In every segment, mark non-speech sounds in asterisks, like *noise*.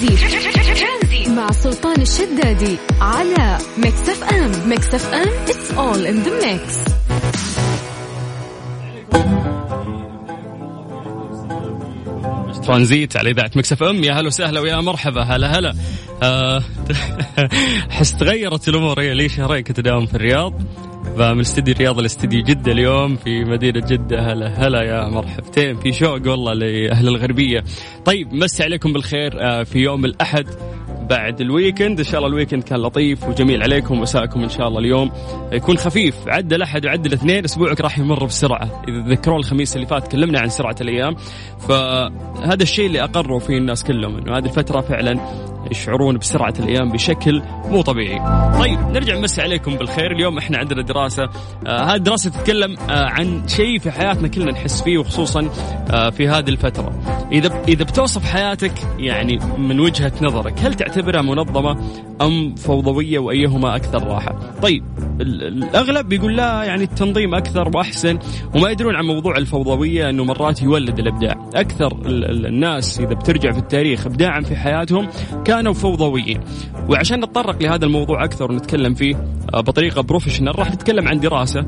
ترانزيت مع سلطان الشدادي على Mix FM Mix FM it's all in the mix. ترانزيت على إذاعة Mix FM يا هلا وسهلا ويا مرحبا. هلا هلا. آه، *laughs* حس تغيرت الأمور. هي لي شهرين كنت اداوم في الرياض؟ فمن استديو الرياض لاستديو جدة اليوم في مدينة جدة. هلا هلا يا مرحبتين. في شوق والله لأهل الغربية. طيب مسي عليكم بالخير آه، في يوم الأحد بعد ال weekend إن شاء الله ال weekend كان لطيف وجميل عليكم ومساءكم إن شاء الله اليوم يكون خفيف. عدى الأحد وعدى الاثنين أسبوعك راح يمر بسرعة. إذا تذكرون الخميس اللي فات تكلمنا عن سرعة الأيام. فهذا الشيء اللي اقروا فيه الناس كلهم إنه هذه الفترة فعلا يشعرون بسرعة الأيام بشكل مو طبيعي. طيب نرجع نمسي عليكم بالخير، اليوم إحنا عندنا دراسة آه هذه الدراسه تتكلم آه عن شيء في حياتنا كلنا نحس فيه وخصوصا آه في هذه الفترة. إذا إذا بتوصف حياتك يعني من وجهة نظرك، هل تعتبرها منظمة أم فوضوية وأيهما أكثر راحة؟ طيب الأغلب بيقول لا يعني التنظيم أكثر وأحسن وما يدرون عن موضوع الفوضوية إنه مرات يولد الإبداع، أكثر الناس إذا بترجع في التاريخ ابداعا في حياتهم كانوا فوضويين وعشان نتطرق لهذا الموضوع أكثر ونتكلم فيه آه، بطريقة بروفيشنال راح نتكلم عن دراسة.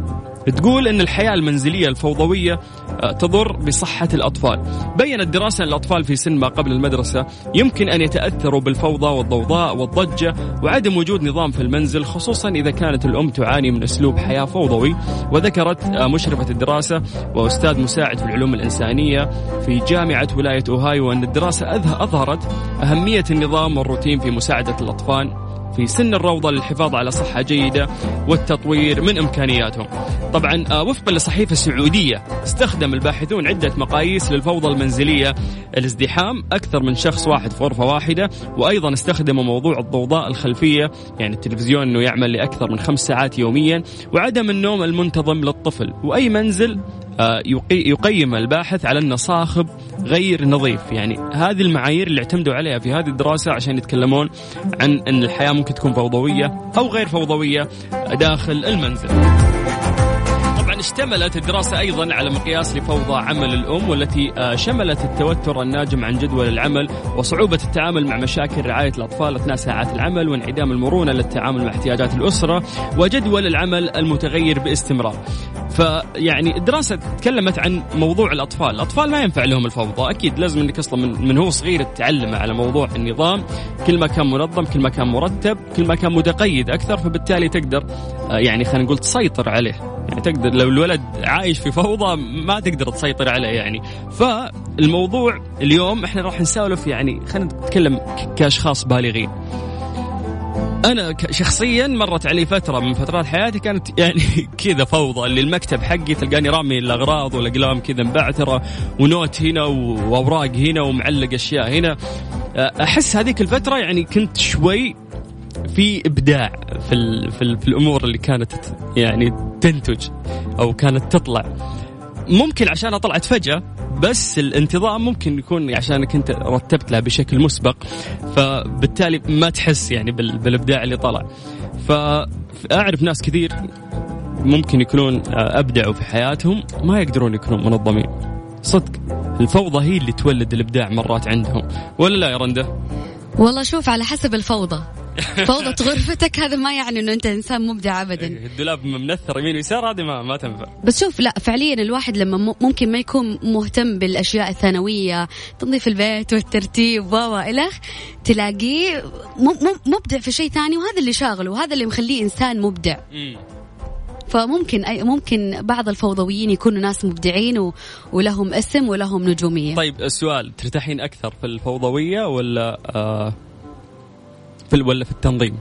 تقول إن الحياة المنزلية الفوضوية آه، تضر بصحة الأطفال. بينت دراسة ان الاطفال في سن ما قبل المدرسة يمكن أن يتأثروا بالفوضى والضوضاء والضجة وعدم وجود نظام في المنزل خصوصا إذا كانت الأم تعاني من أسلوب حياة فوضوي وذكرت آه، مشرفة الدراسة وأستاذ مساعد في العلوم الإنسانية في جامعة ولاية أوهايو أن الدراسة أظهرت أهمية النظام والروتين في مساعدة الأطفال في سن الروضة للحفاظ على صحة جيدة والتطوير من إمكانياتهم. طبعا آه، وفقا لصحيفة سعودية استخدم الباحثون عدة مقاييس للفوضى المنزلية. الازدحام أكثر من شخص واحد في غرفة واحدة وأيضا استخدموا موضوع الضوضاء الخلفية يعني التلفزيون أنه يعمل لأكثر من خمس ساعات يوميا وعدم النوم المنتظم للطفل. وأي منزل يقيم الباحث على انه صاخب غير نظيف. يعني هذه المعايير اللي اعتمدوا عليها في هذه الدراسة عشان يتكلمون عن إن الحياة ممكن تكون فوضوية أو غير فوضوية داخل المنزل. اشتملت الدراسة أيضا على مقياس لفوضى عمل الأم والتي آه، شملت التوتر الناجم عن جدول العمل وصعوبة التعامل مع مشاكل رعاية الأطفال أثناء ساعات العمل وانعدام المرونة للتعامل مع احتياجات الأسرة وجدول العمل المتغير باستمرار. فيعني الدراسة تكلمت عن موضوع الأطفال. الأطفال ما ينفع لهم الفوضى. أكيد لازم أنك أصلا من, من هو صغير تعلمه على موضوع النظام. كل ما كان منظم كل ما كان مرتب كل ما كان متقيد أكثر فبالتالي تقدر آه، يعني خلينا نقول تسيطر عليه. يعني تقدر لو الولد عايش في فوضى ما تقدر تسيطر عليه يعني. فالموضوع اليوم إحنا راح نسولف يعني خلينا نتكلم كأشخاص بالغين. أنا شخصيا مرت علي فترة من فترات حياتي كانت *laughs* يعني كذا فوضى اللي المكتب حقي تلقاني رامي الأغراض والأقلام كذا مبعثرة ونوت هنا وأوراق هنا ومعلق أشياء هنا. أحس هذيك الفترة يعني كنت شوي في إبداع في ال في, ال في الأمور اللي كانت يعني تنتج أو كانت تطلع. ممكن عشان طلعت فجأة بس الانتظام ممكن يكون عشانك انت رتبت لها بشكل مسبق فبالتالي ما تحس يعني بالابداع اللي طلع. فأعرف ناس كثير ممكن يكونون أبدعوا في حياتهم ما يقدرون يكونون منظمين. صدق الفوضى هي اللي تولد الإبداع مرات عندهم ولا لا يا رنده والله شوف على حسب الفوضى. *laughs* فوضى غرفتك هذا ما يعني إنه أنت إنسان مبدع ابدا. إيه، الدولاب منثر يمين ويسار هذه ما ما تنفع. بس شوف لا فعليا الواحد لما ممكن ما يكون مهتم بالأشياء الثانوية تنظيف البيت والترتيب و الخ تلاقيه مبدع في شيء ثاني وهذا اللي شاغله وهذا اللي مخليه إنسان مبدع. فممكن أي ممكن بعض الفوضويين يكونوا ناس مبدعين و... ولهم اسم ولهم نجومية. طيب السؤال ترتاحين أكثر في الفوضوية ولا آه في ولا في التنظيم؟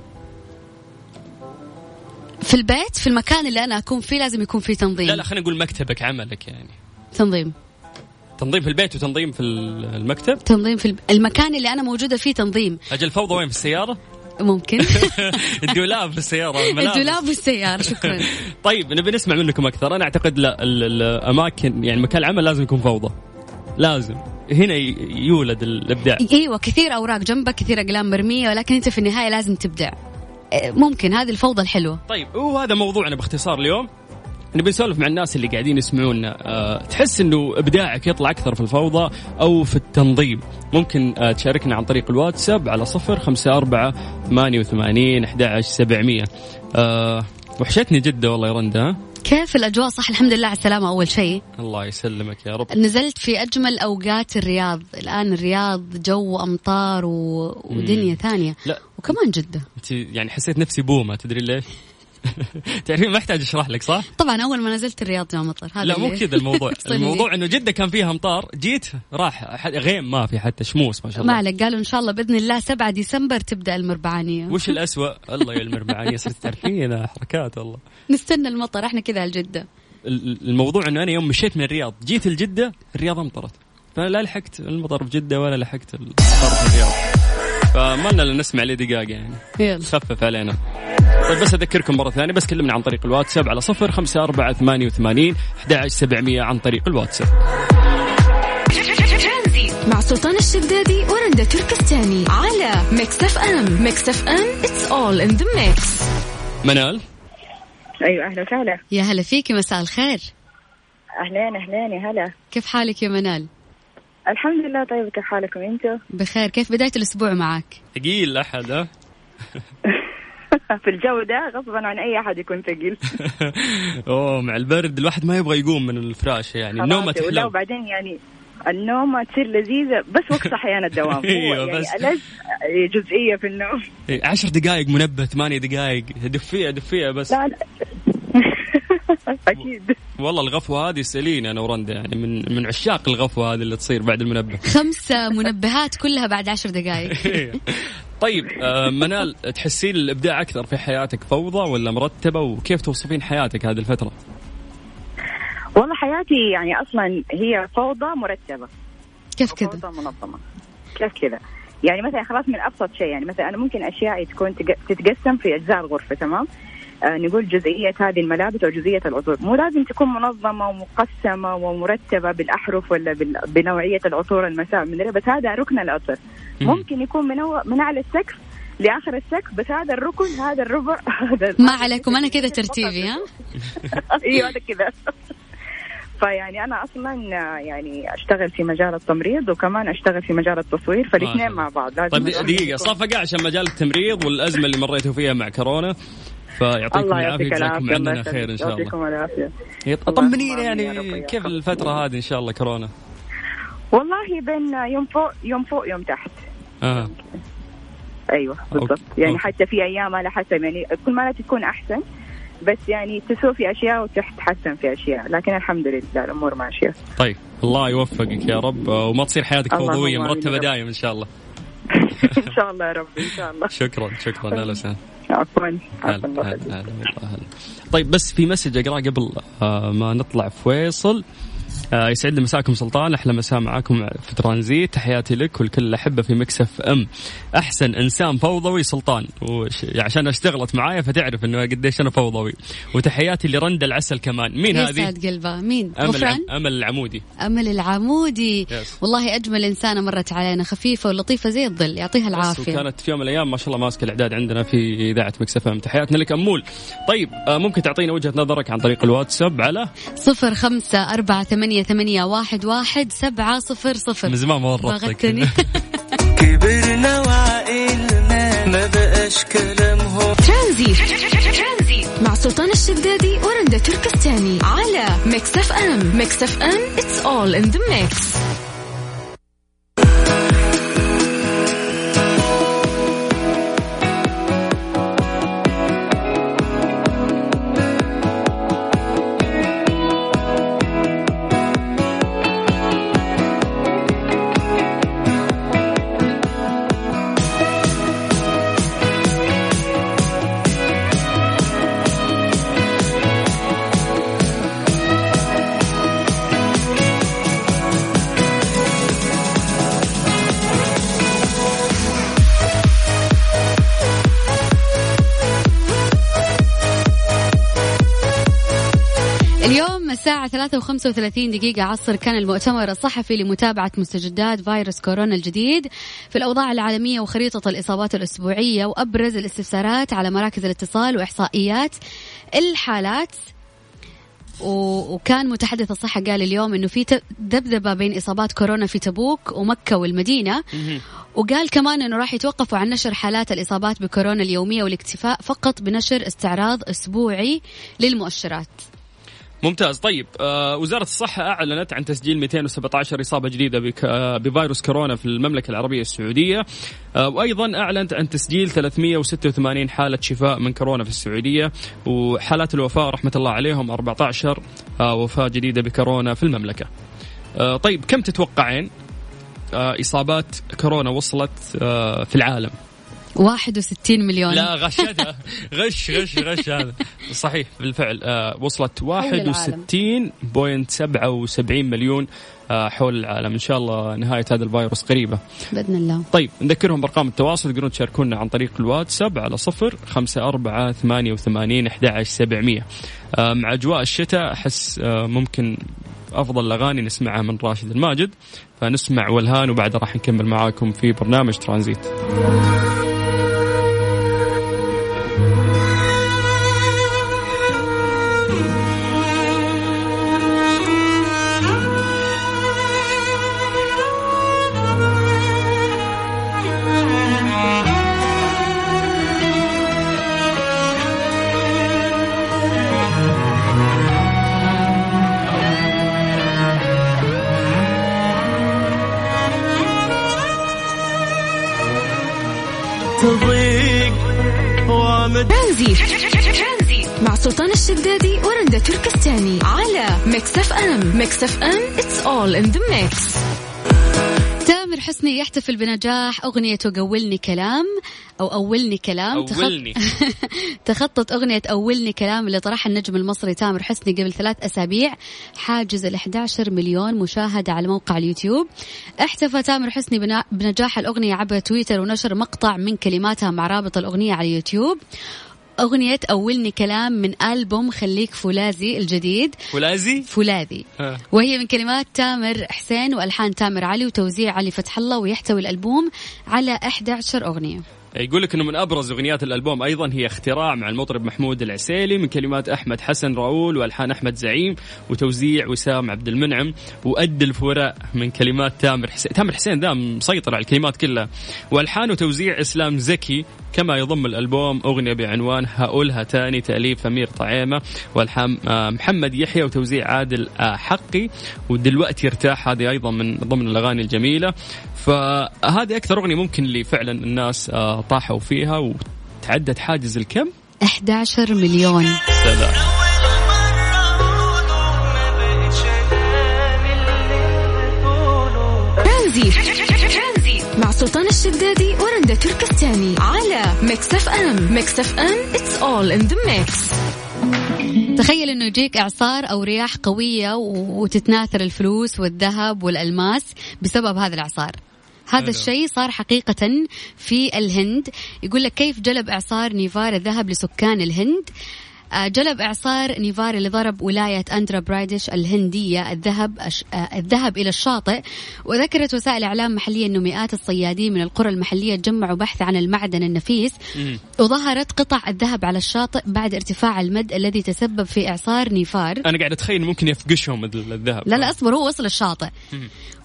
في البيت في المكان اللي أنا أكون فيه لازم يكون في تنظيم. لا لا خلينا نقول مكتبك عملك يعني. تنظيم. تنظيم في البيت وتنظيم في المكتب؟ تنظيم في المكان اللي أنا موجودة فيه تنظيم. أجل الفوضى وين؟ في السيارة؟ ممكن. *laughs* الدولاب في السيارة *laughs* الدولاب في السيارة شكرا. *laughs* طيب نبي نسمع منكم أكثر. أنا أعتقد لا الأماكن يعني مكان العمل لازم يكون فوضى. لازم. هنا يولد الإبداع. إيوه كثير أوراق جنبك كثير أقلام مرمية ولكن أنت في النهاية لازم تبدع. ممكن هذه الفوضى الحلوة. طيب وهذا موضوعنا باختصار اليوم. نبي نسولف مع الناس اللي قاعدين يسمعونا. أه تحس إنه إبداعك يطلع أكثر في الفوضى أو في التنظيم؟ ممكن أه تشاركنا عن طريق الواتساب على صفر خمسة أربعة ثمانية وثمانين أحد عشر سبعمية. أه وحشتني جدة والله يا رندا كيف الأجواء؟ صح الحمد لله على السلامة. أول شيء الله يسلمك يا رب. نزلت في أجمل أوقات الرياض. الآن الرياض جو أمطار و... ودنيا ثانية. لا. وكمان جدة. يعني حسيت نفسي بومة تدري ليش؟ *laughs* تعرفين ما أحتاج أشرح لك صح؟ طبعا أول ما نزلت الرياض جاء مطر هذا لا مو كذا الموضوع. *laughs* الموضوع إنه جدة كان فيها أمطار جيت راح غيم ما في حتى شموس ما شاء ما الله عليك قالوا إن شاء الله بإذن الله 7 ديسمبر تبدأ المربعانية. وش *laughs* الأسوأ؟ الله يا المربعانية صرت تعرفين حركات والله. نستنى المطر إحنا كذا على ال- الموضوع إنه أنا يوم مشيت من الرياض جيت الجدة الرياض أمطرت. فأنا لا لحقت المطر في جدة ولا لحقت المطر في الرياض. فما لنا نسمع لي دقائق يعني. يلا. خفف علينا. طيب بس أذكركم مرة ثانية بس كلمنا عن طريق الواتساب على صفر خمسة أربعة ثمانية وثمانين أحد عشر سبعمية عن طريق الواتساب. مع سلطان الشدادي ورندا تركستاني على ميكس اف ام. ميكس اف ام it's all in the mix منال؟ أيوه أهلا وسهلا. يا هلا فيكي مساء الخير. أهلين أهلين يا هلا. كيف حالك يا منال؟ الحمد لله طيب كيف حالكم أنتم؟ بخير كيف بداية الأسبوع معك؟ ثقيل أحد ها؟ *laughs* في الجو ده غصبا عن أي أحد يكون ثقيل. *laughs* أوه مع البرد الواحد ما يبغى يقوم من الفراش يعني ولا تحلو وبعدين يعني النوم تصير لذيذة بس وقت صحيان الدوام. *laughs* هو أيوة، يعني بس. ألذ جزئية في النوم. إيه، عشر دقائق منبه ثمانية دقائق دفيها دفيها بس. لا لا. *laughs* أكيد. والله الغفوة هذه سلينا أنا ورندا يعني من من عشاق الغفوة هذه اللي تصير بعد المنبه. خمس منبهات كلها بعد عشر دقائق طيب آه، منال تحسين الإبداع أكثر في حياتك فوضى ولا مرتبة؟ وكيف توصفين حياتك هذه الفترة؟ والله حياتي يعني أصلا هي فوضى مرتبة. كيف كذا؟ فوضى منظمة. كيف كذا؟ يعني مثلا خلاص من أبسط شيء يعني مثلا أنا ممكن اشيائي تكون تق- تتقسم في أجزاء الغرفة تمام؟ نقول جزئية هذه الملابس أو جزئية العطور مو لازم تكون منظمة ومقسمة ومرتبة بالأحرف ولا بنوعية العطور المساء من بس هذا ركن العطر مم. ممكن يكون من من أعلى السقف لآخر السقف بس هذا الركن هذا الربع *laughs* هذا ما عليكم أنا كذا ترتيبي ها؟ *laughs* أيوه هذا كذا. فيعني أنا أصلا يعني أشتغل في مجال التمريض وكمان أشتغل في مجال التصوير فالاثنين. مع بعض. لازم طيب دقيقة صفقه عشان مجال التمريض والأزمة اللي مريتوا فيها مع كورونا. فيعطيكم الله العافية جزاكم عننا خير إن شاء الله يعطيكم العافية طمنينا يعني كيف. الفترة هذه إن شاء الله كورونا؟ والله بين يوم فوق يوم فوق يوم تحت آه. أيوه بالضبط okay. يعني أوكي. حتى في أيام على حسب يعني كل ما لا تكون أحسن بس يعني تسوء في أشياء وتتحسن في أشياء لكن الحمد لله الأمور ماشية طيب الله يوفقك يا رب وما تصير حياتك فوضوية مرتبة. دايم إن شاء الله *laughs* إن شاء الله يا رب إن شاء الله شكرا شكرا أهلا وسهلا عفوا. طيب بس في message أقرأه قبل آه ما نطلع فيصل. يسعد لي مساكم سلطان أحلى مساء معاكم في ترانزيت. تحياتي لك ولكل الاحبه في ميكس اف ام. أحسن إنسان فوضوي سلطان. وش يعني عشان أشتغلت معايا فتعرف إنه قديش أنا فوضوي. وتحياتي لرند العسل كمان. مين هذه؟ يسعد قلبها مين؟ أمل الع- أمل العمودي. أمل العمودي. Yes. والله أجمل إنسانة مرت علينا خفيفة ولطيفة زي الظل يعطيها بس العافية. وكانت في يوم من الأيام ما شاء الله ماسكه الإعداد عندنا في إذاعة مكسف أم. تحياتنا لك أمول. طيب آه ممكن تعطينا وجهة نظرك عن طريق الواتساب على صفر خمسة أربعة ثمانية, ثمانية واحد, واحد سبعة صفر صفر. من زمان ما ورطتك. *laughs* كبرنا وعقلنا ما بقاش كلامهم. ترانزيت. مع سلطان الشدادي ورندا تركستاني على ميكس اف ام. ميكس اف ام it's all in the mix اليوم الساعة ثلاثة وخمسة وثلاثين دقيقة عصر كان المؤتمر الصحفي لمتابعة مستجدات فيروس كورونا الجديد في الأوضاع العالمية وخريطة الإصابات الأسبوعية وأبرز الاستفسارات على مراكز الاتصال وإحصائيات الحالات. وكان متحدث الصحة قال اليوم إنه في ذبذبة بين إصابات كورونا في تبوك ومكة والمدينة. وقال كمان إنه راح يتوقفوا عن نشر حالات الإصابات بكورونا اليومية والاكتفاء فقط بنشر استعراض أسبوعي للمؤشرات. ممتاز. طيب آه وزارة الصحة أعلنت عن تسجيل 217 إصابة جديدة آه بفيروس كورونا في المملكة العربية السعودية. آه وأيضا أعلنت عن تسجيل 386 حالة شفاء من كورونا في السعودية. وحالات الوفاة رحمة الله عليهم 14 آه وفاة جديدة بكورونا في المملكة. طيب كم تتوقعين إصابات كورونا وصلت في العالم؟ 61 مليون. لا غشتها *laughs* غش غش غش هذا. صحيح بالفعل. آه وصلت 61.77 مليون آه حول العالم. إن شاء الله نهاية هذا الفيروس قريبة. بإذن الله. طيب نذكرهم بأرقام التواصل. تقدرون تشاركونا عن طريق الواتساب على صفر خمسة أربعة ثمانية وثمانين أحد عشر سبعمية. آه مع أجواء الشتاء أحس آه ممكن أفضل الأغاني نسمعها من راشد الماجد. فنسمع والهان وبعدها راح نكمل معاكم في برنامج ترانزيت. تركستاني على ميكس اف ام ميكس اف ام it's all in the mix تامر حسني يحتفل بنجاح. أغنيته قولي كلام أو أولني كلام. تخط- أولني. *laughs* تخطت أغنية أولني كلام اللي طرحها النجم المصري تامر حسني قبل ثلاث أسابيع. حاجز ال 11 مليون مشاهدة على موقع اليوتيوب. احتفى تامر حسني بنا- بنجاح الأغنية عبر تويتر ونشر مقطع من كلماتها مع رابط الأغنية على اليوتيوب. أغنية أولني كلام من ألبوم خليك فولاذي الجديد. فولاذي؟ آه. وهي من كلمات تامر حسين وألحان تامر علي وتوزيع علي فتح الله ويحتوي الألبوم على 11 أغنية. يقول لك إنه من أبرز أغنيات الألبوم أيضا هي اختراع مع المطرب محمود العسيلي من كلمات أحمد حسن راؤول وألحان أحمد زعيم وتوزيع وسام عبد المنعم وأد الفوراء من كلمات تامر حسين. تامر حسين ذا مسيطر على الكلمات كلها. وألحان وتوزيع إسلام زكي كما يضم الألبوم أغنية بعنوان هقولها تاني تأليف امير طعيمة والحان آه، محمد يحيى وتوزيع عادل آه، حقي ودلوقتي ارتاح. هذه أيضا من ضمن الأغاني الجميلة. فهذه أكثر أغنية ممكن اللي فعلا الناس آه، طاحوا فيها وتعدت حاجز الكم؟ 11 مليون. سلام. مع سلطان الشدادي. تركستاني على ميكس اف ام ميكس اف ام it's all in the mix تخيل إنه يجيك إعصار أو رياح قوية و- وتتناثر الفلوس والذهب والألماس بسبب هذا الإعصار. هذا. الشيء صار حقيقة في الهند. يقول لك كيف جلب إعصار نيفار الذهب لسكان الهند؟ جلب إعصار نيفار اللي ضرب ولاية أندرا برايدش الهندية الذهب أش- آه، الذهب إلى الشاطئ. وذكرت وسائل إعلام محلية أنه مئات الصيادين من القرى المحلية تجمعوا بحث عن المعدن النفيس. وظهرت قطع الذهب على الشاطئ بعد ارتفاع المد الذي تسبب في إعصار نيفار. أنا قاعد أتخيل ممكن يفقشهم ال- الذهب. لا لا أصبر هو وصل الشاطئ.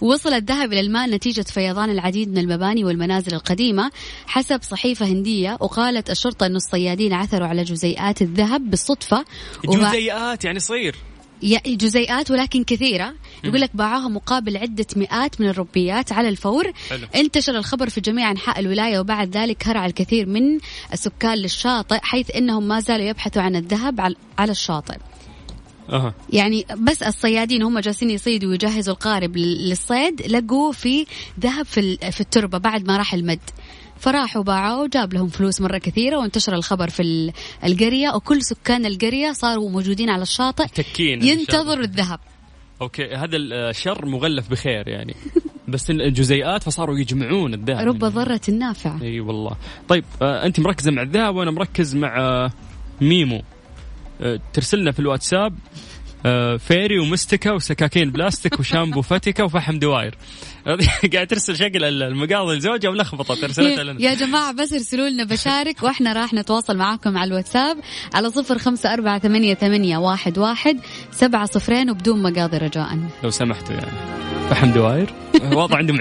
وصل الذهب إلى الماء نتيجة فيضان العديد من المباني والمنازل القديمة. حسب صحيفة هندية وقالت الشرطة إنه الصيادين عثروا على جزيئات الذهب بالصدفة. جزيئات يعني صغير. يا- جزيئات ولكن كثيرة. يقول لك باعوها مقابل عدة مئات من الربيات على الفور. حلو. انتشر الخبر في جميع أنحاء الولاية وبعد ذلك هرع الكثير من السكان للشاطئ حيث أنهم ما زالوا يبحثوا عن الذهب على الشاطئ. يعني بس الصيادين هم جالسين يصيدوا ويجهزوا القارب لل- للصيد لقوا في ذهب في في التربة بعد ما راح المد. فراحوا باعوا وجاب لهم فلوس مرة كثيرة وانتشر الخبر في ال- القرية وكل سكان القرية صاروا موجودين على الشاطئ تكين. ينتظروا الذهب. okay هذا الشر مغلف بخير يعني. *laughs* بس الجزيئات فصاروا يجمعون الذهب. رب ضارة نافعة. إي والله. طيب آه أنت مركزة مع الذهب وأنا مركز مع آه ميمو. ترسلنا في الواتساب آه، فيري ومستكة وسكاكين بلاستيك وشامبو فتكة وفحم دواير *laughs* قاعد ترسل شكل المقاضي لزوجها ملخبطة ارسلتها لنا. يا جماعة بس ارسلوا لنا بشارك وإحنا راح نتواصل معاكم على الواتساب على صفر خمسة أربعة ثمانية, ثمانية واحد, واحد سبعة صفرين وبدون مقاضي رجاء. لو سمحتوا يعني. فحم دواير *laughs* واضح عندهم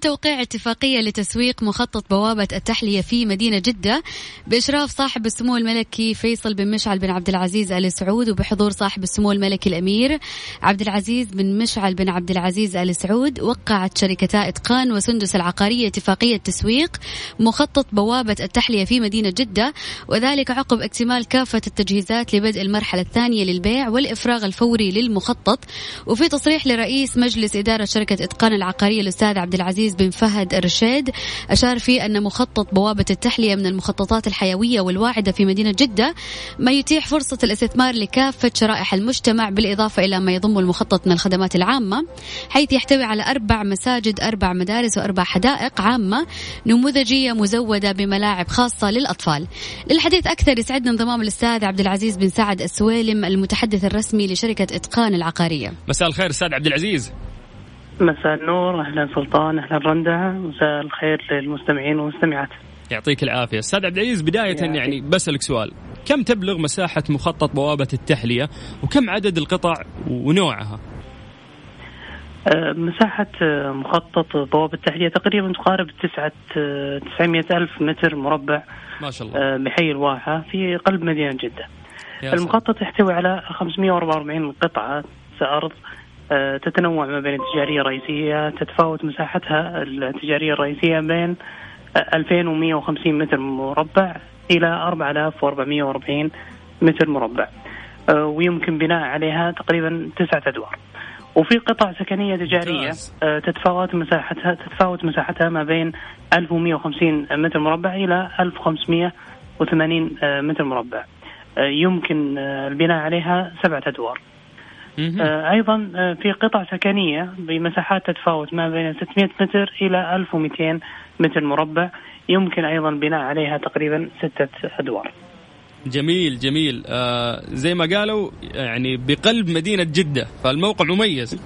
توقيع اتفاقية لتسويق مخطط بوابة التحلية في مدينة جدة بإشراف صاحب السمو الملكي فيصل بن مشعل بن عبد العزيز آل سعود وبحضور صاحب السمو الملكي الأمير عبد العزيز بن مشعل بن عبد العزيز آل سعود. وقعت شركتا إتقان وسندس العقارية اتفاقية تسويق مخطط بوابة التحلية في مدينة جدة وذلك عقب اكتمال كافة التجهيزات لبدء المرحلة الثانية للبيع والإفراغ الفوري للمخطط. وفي تصريح لرئيس مجلس إدارة شركة إتقان العقارية الأستاذ عبد العزيز بن فهد الرشيد أشار فيه أن مخطط بوابة التحلية من المخططات الحيوية والواعدة في مدينة جدة ما يتيح فرصة الاستثمار لكافة شرائح المجتمع بالإضافة إلى ما يضم المخطط من الخدمات العامة حيث يحتوي على أربع مساجد أربع مدارس وأربع حدائق عامة نموذجية مزودة بملاعب خاصة للأطفال. للحديث أكثر يسعدنا انضمام الأستاذ عبد العزيز بن سعد السويلم المتحدث الرسمي لشركة إتقان العقارية. مساء الخير أستاذ عبد العزيز. مساء النور أهلا سلطان أهلا رندا مساء الخير للمستمعين والمستمعات. يعطيك العافية. أستاذ عبد العزيز بداية يعني, يعني بسألك سؤال. كم تبلغ مساحة مخطط بوابة التحلية؟ وكم عدد القطع ونوعها؟ أه، مساحة أه، مخطط بوابة التحلية تقريبا تقارب تسعة أه، ألف متر مربع ما شاء الله. بحي الواحة في قلب مدينة جدة. المخطط يحتوي على 544 قطعة أرض تتنوع ما بين التجارية الرئيسية تتفاوت مساحتها التجارية الرئيسية بين 2150 آه، متر مربع إلى 4440 متر مربع. آه، ويمكن بناء عليها تقريبا تسعة أدوار. وفي قطع سكنية تجارية تتفاوت مساحتها تتفاوت مساحتها ما بين 1150 متر مربع إلى 1580 متر مربع. يمكن البناء عليها سبعة أدوار. آه أيضا آه في قطع سكنية بمساحات تتفاوت ما بين 600 متر إلى 1200 متر مربع يمكن أيضا بناء عليها تقريبا ستة أدوار. جميل جميل آه زي ما قالوا يعني بقلب مدينة جدة فالموقع مميز.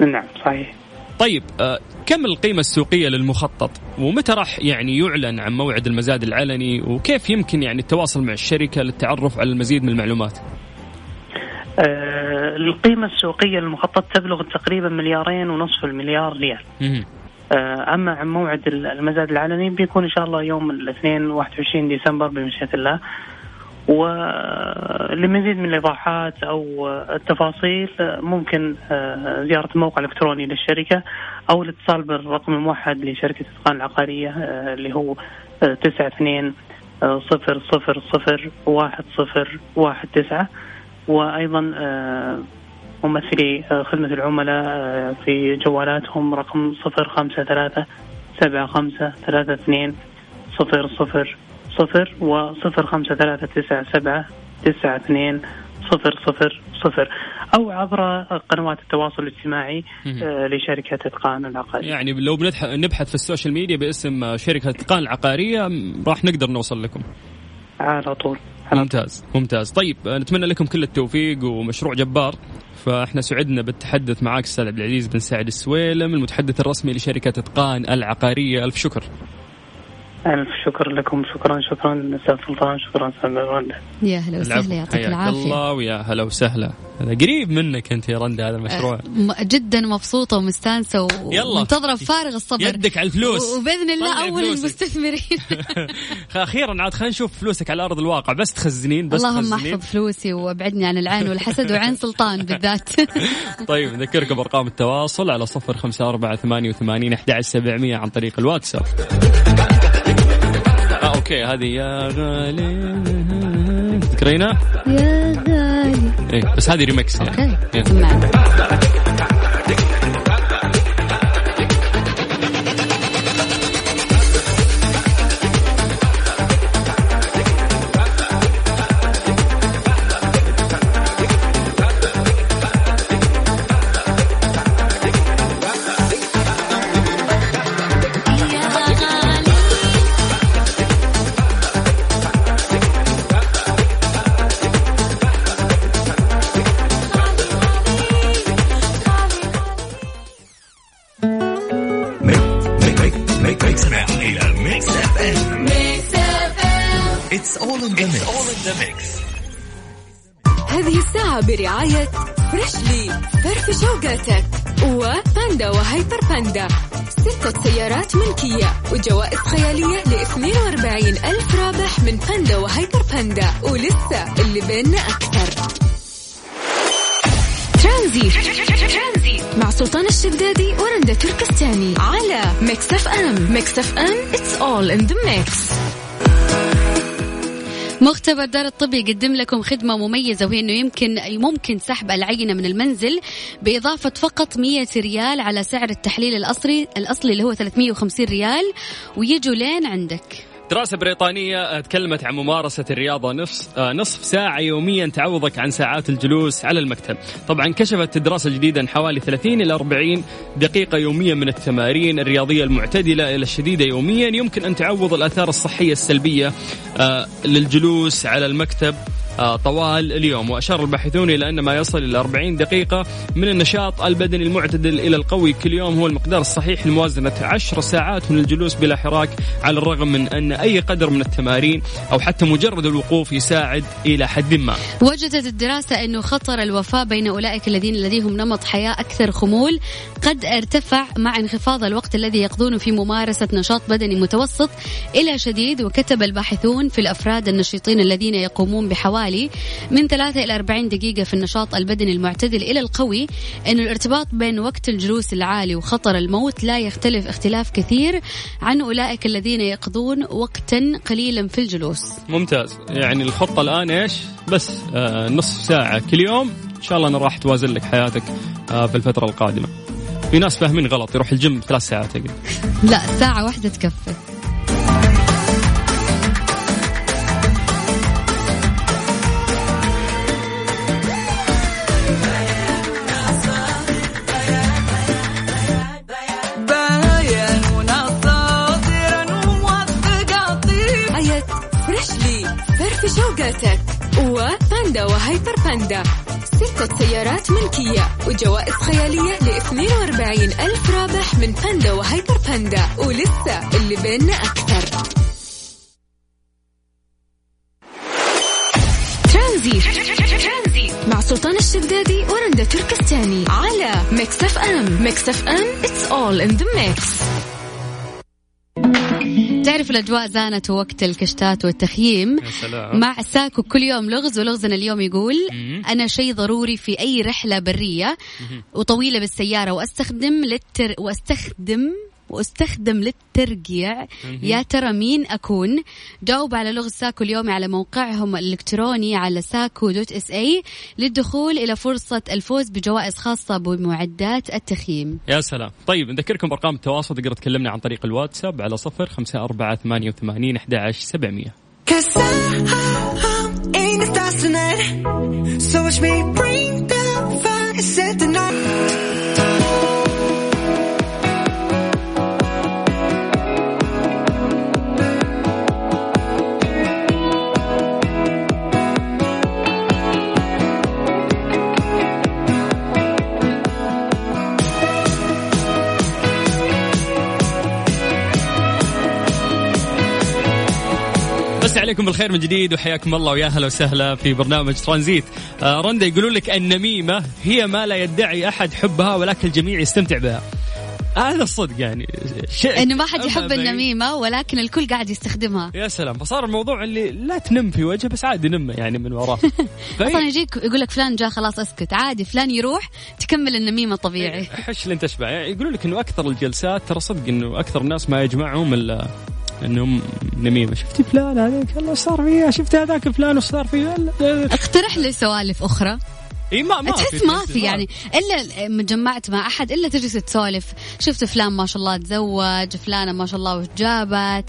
نعم صحيح. طيب آه كم القيمة السوقية للمخطط ومتى راح يعني يعلن عن موعد المزاد العلني وكيف يمكن يعني التواصل مع الشركة للتعرف على المزيد من المعلومات؟ آه القيمة السوقية للمخطط تبلغ تقريبا مليارين ونصف المليار ريال. آه أما عن موعد المزاد العلني بيكون إن شاء الله يوم الاثنين 21 ديسمبر بمشيئة الله. ولمزيد من الإيضاحات أو التفاصيل ممكن آه، زيارة الموقع الإلكتروني للشركة أو الاتصال بالرقم الموحد لشركة إتقان العقارية آه، اللي هو آه، تسعة اثنين صفر صفر صفر واحد صفر واحد تسعة. وأيضا آه، ممثلي آه، خدمة العملاء آه، في جوالاتهم رقم صفر خمسة ثلاثة سبعة خمسة ثلاثة اثنين صفر صفر صفر وصفر خمسة ثلاثة تسعة سبعة تسعة اثنين صفر صفر صفر أو عبر قنوات التواصل الاجتماعي لشركة إتقان العقارية. يعني لو نبحث في السوشيال ميديا باسم شركة إتقان العقارية راح نقدر نوصل لكم. على طول. ممتاز ممتاز. طيب نتمنى لكم كل التوفيق ومشروع جبار. فاحنا سعدنا بالتحدث معك أستاذ عبد العزيز بن سعد السويلم المتحدث الرسمي لشركة إتقان العقارية. ألف شكر. ألف شكر لكم شكرا شكرا أستاذ سلطان شكرا أستاذ رندا يا هلا وسهلا يعطيك العافية. الله ويا هلا وسهلا. هذا قريب منك أنت يا رندا هذا المشروع. أه جدا مبسوطة ومستانسة ومنتظرة بفارغ الصبر. يدك على الفلوس. وبإذن الله أول المستثمرين. *laughs* *laughs* أخيرا عاد خلينا نشوف فلوسك على أرض الواقع بس تخزنين بس اللهم احفظ فلوسي وابعدني عن العين والحسد وعين سلطان بالذات. *laughs* طيب نذكركم بأرقام التواصل على صفر خمسة أربعة ثمانية وثمانين أحد عن طريق الواتساب. أوكي هذه يا غالي. تذكرينها؟ يا غالي. إيه بس هذه ريمكس يعني. okay. سمعنا اللي بيننا أكثر. ترانزيت مع سلطان الشدادي ورندا تركستاني على ميكس أف أم. ميكس أف أم it's all in the mix. مختبر دار الطب يقدم لكم خدمة مميزة وهي أنه يمكن ممكن سحب العينة من المنزل بإضافة فقط 100 ريال على سعر التحليل الأصلي الأصلي اللي هو 350 ريال ويجوا لين عندك. دراسة بريطانية تكلمت عن ممارسة الرياضة نصف آه، نصف ساعة يوميا تعوضك عن ساعات الجلوس على المكتب. طبعا كشفت الدراسة الجديدة أن حوالي 30 إلى 40 دقيقة يوميا من التمارين الرياضية المعتدلة إلى الشديدة يوميا يمكن أن تعوض الآثار الصحية السلبية آه، للجلوس على المكتب طوال اليوم. وأشار الباحثون إلى أن ما يصل إلى 40 دقيقة من النشاط البدني المعتدل إلى القوي كل يوم هو المقدار الصحيح لموازنة 10 ساعات من الجلوس بلا حراك على الرغم من أن أي قدر من التمارين أو حتى مجرد الوقوف يساعد إلى حد ما. وجدت الدراسة أنه خطر الوفاة بين أولئك الذين لديهم نمط حياة أكثر خمول قد ارتفع مع انخفاض الوقت الذي يقضونه في ممارسة نشاط بدني متوسط إلى شديد. وكتب الباحثون في الأفراد النشيطين الذين يقومون بحوالي حوالي من 3 إلى 40 دقيقة في النشاط البدني المعتدل إلى القوي أن الارتباط بين وقت الجلوس العالي وخطر الموت لا يختلف اختلاف كثير عن أولئك الذين يقضون وقتا قليلا في الجلوس. ممتاز. يعني الخطة الآن إيش؟ بس آه نصف ساعة. كل يوم إن شاء الله أنا راح توازن لك حياتك آه في الفترة القادمة. في ناس فاهمين غلط يروح الجيم ثلاث ساعات لا ساعة واحدة تكفي. وباندا وهيبر باندا. ستة سيارات ملكية وجوائز خيالية ل 42 ألف رابح من باندا وهيبر باندا. ولسه اللي بيننا أكثر. ترانزيت مع سلطان الشدادي ورندا تركستاني على ميكس اف ام. ميكس اف ام it's all in the mix. تعرف الأجواء زانت وقت الكشتات والتخييم. مع ساكو كل يوم لغز ولغزنا اليوم يقول أنا شيء ضروري في أي رحلة برية وطويلة بالسيارة وأستخدم للتر وأستخدم وأستخدم للترقيع يا ترى مين أكون؟ جاوب على لغز ساكو اليوم على موقعهم الإلكتروني على ساكو dot SA. للدخول إلى فرصة الفوز بجوائز خاصة بمعدات التخييم. يا سلام. طيب نذكركم بأرقام التواصل. تقدر تكلمنا عن طريق الواتساب على صفر خمسة أربعة ثمانية وثمانين أحد عشر سبعمية So watch me bring the fire, set the night. عليكم بالخير من جديد وحياكم الله ويا أهلا وسهلا في برنامج ترانزيت. آه رندا يقولون لك النميمة هي ما لا يدعي أحد حبها ولكن الجميع يستمتع بها. هذا الصدق يعني. شيء إنه ما حد يحب النميمة ولكن الكل قاعد يستخدمها. يا سلام. فصار الموضوع اللي لا تنم في وجهه بس عادي نمه يعني من وراه. *laughs* أصلا يجيك يقول لك فلان جاء خلاص أسكت. عادي فلان يروح تكمل النميمة طبيعي. حش اللي أنت تشبع. يعني يقولون لك إنه أكثر الجلسات ترى صدق إنه أكثر الناس ما يجمعهم إنهم نميمة. شفتي فلان هذيك الله صار فيها. شفت هذاك فلان وش صار فيه؟ اقترح لي سوالف أخرى. إي ما ما تحس ما في يعني. إلا مجمعت مع أحد إلا تجلس تسولف. شفت فلان ما شاء الله تزوج فلانة ما شاء الله وش جابت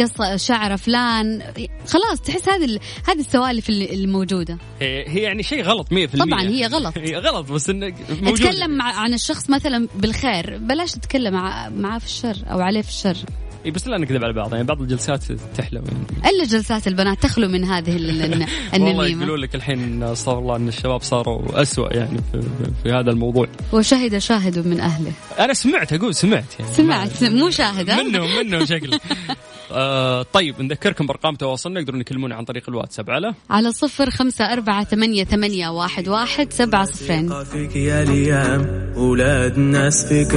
قص شعر فلان. خلاص تحس هذه هذه السوالف اللي موجودة. هي يعني شيء غلط 100% طبعا هي غلط. هي غلط بس انك تكلم عن الشخص مثلا بالخير. بلاش تتكلم معاه في الشر أو عليه في الشر. بس لا نكذب على بعض يعني بعض الجلسات تحلو يعني. إلا جلسات البنات تخلو من هذه ال- ال- *laughs* والله النميمة. يقولون لك الحين استغفر الله أن الشباب صاروا أسوأ يعني في, في هذا الموضوع. وشهد شاهد من أهله. أنا سمعت أقول سمعت يعني. سمعت مو شاهد ها؟ منهم منهم شكله *laughs* آه طيب نذكركم بأرقام تواصلنا يقدرون يكلمونا عن طريق الواتساب. على؟ على صفر خمسة أربعة ثمانية, ثمانية واحد, واحد سبعة صفرين. فيك يا الأيام ولاد الناس فيك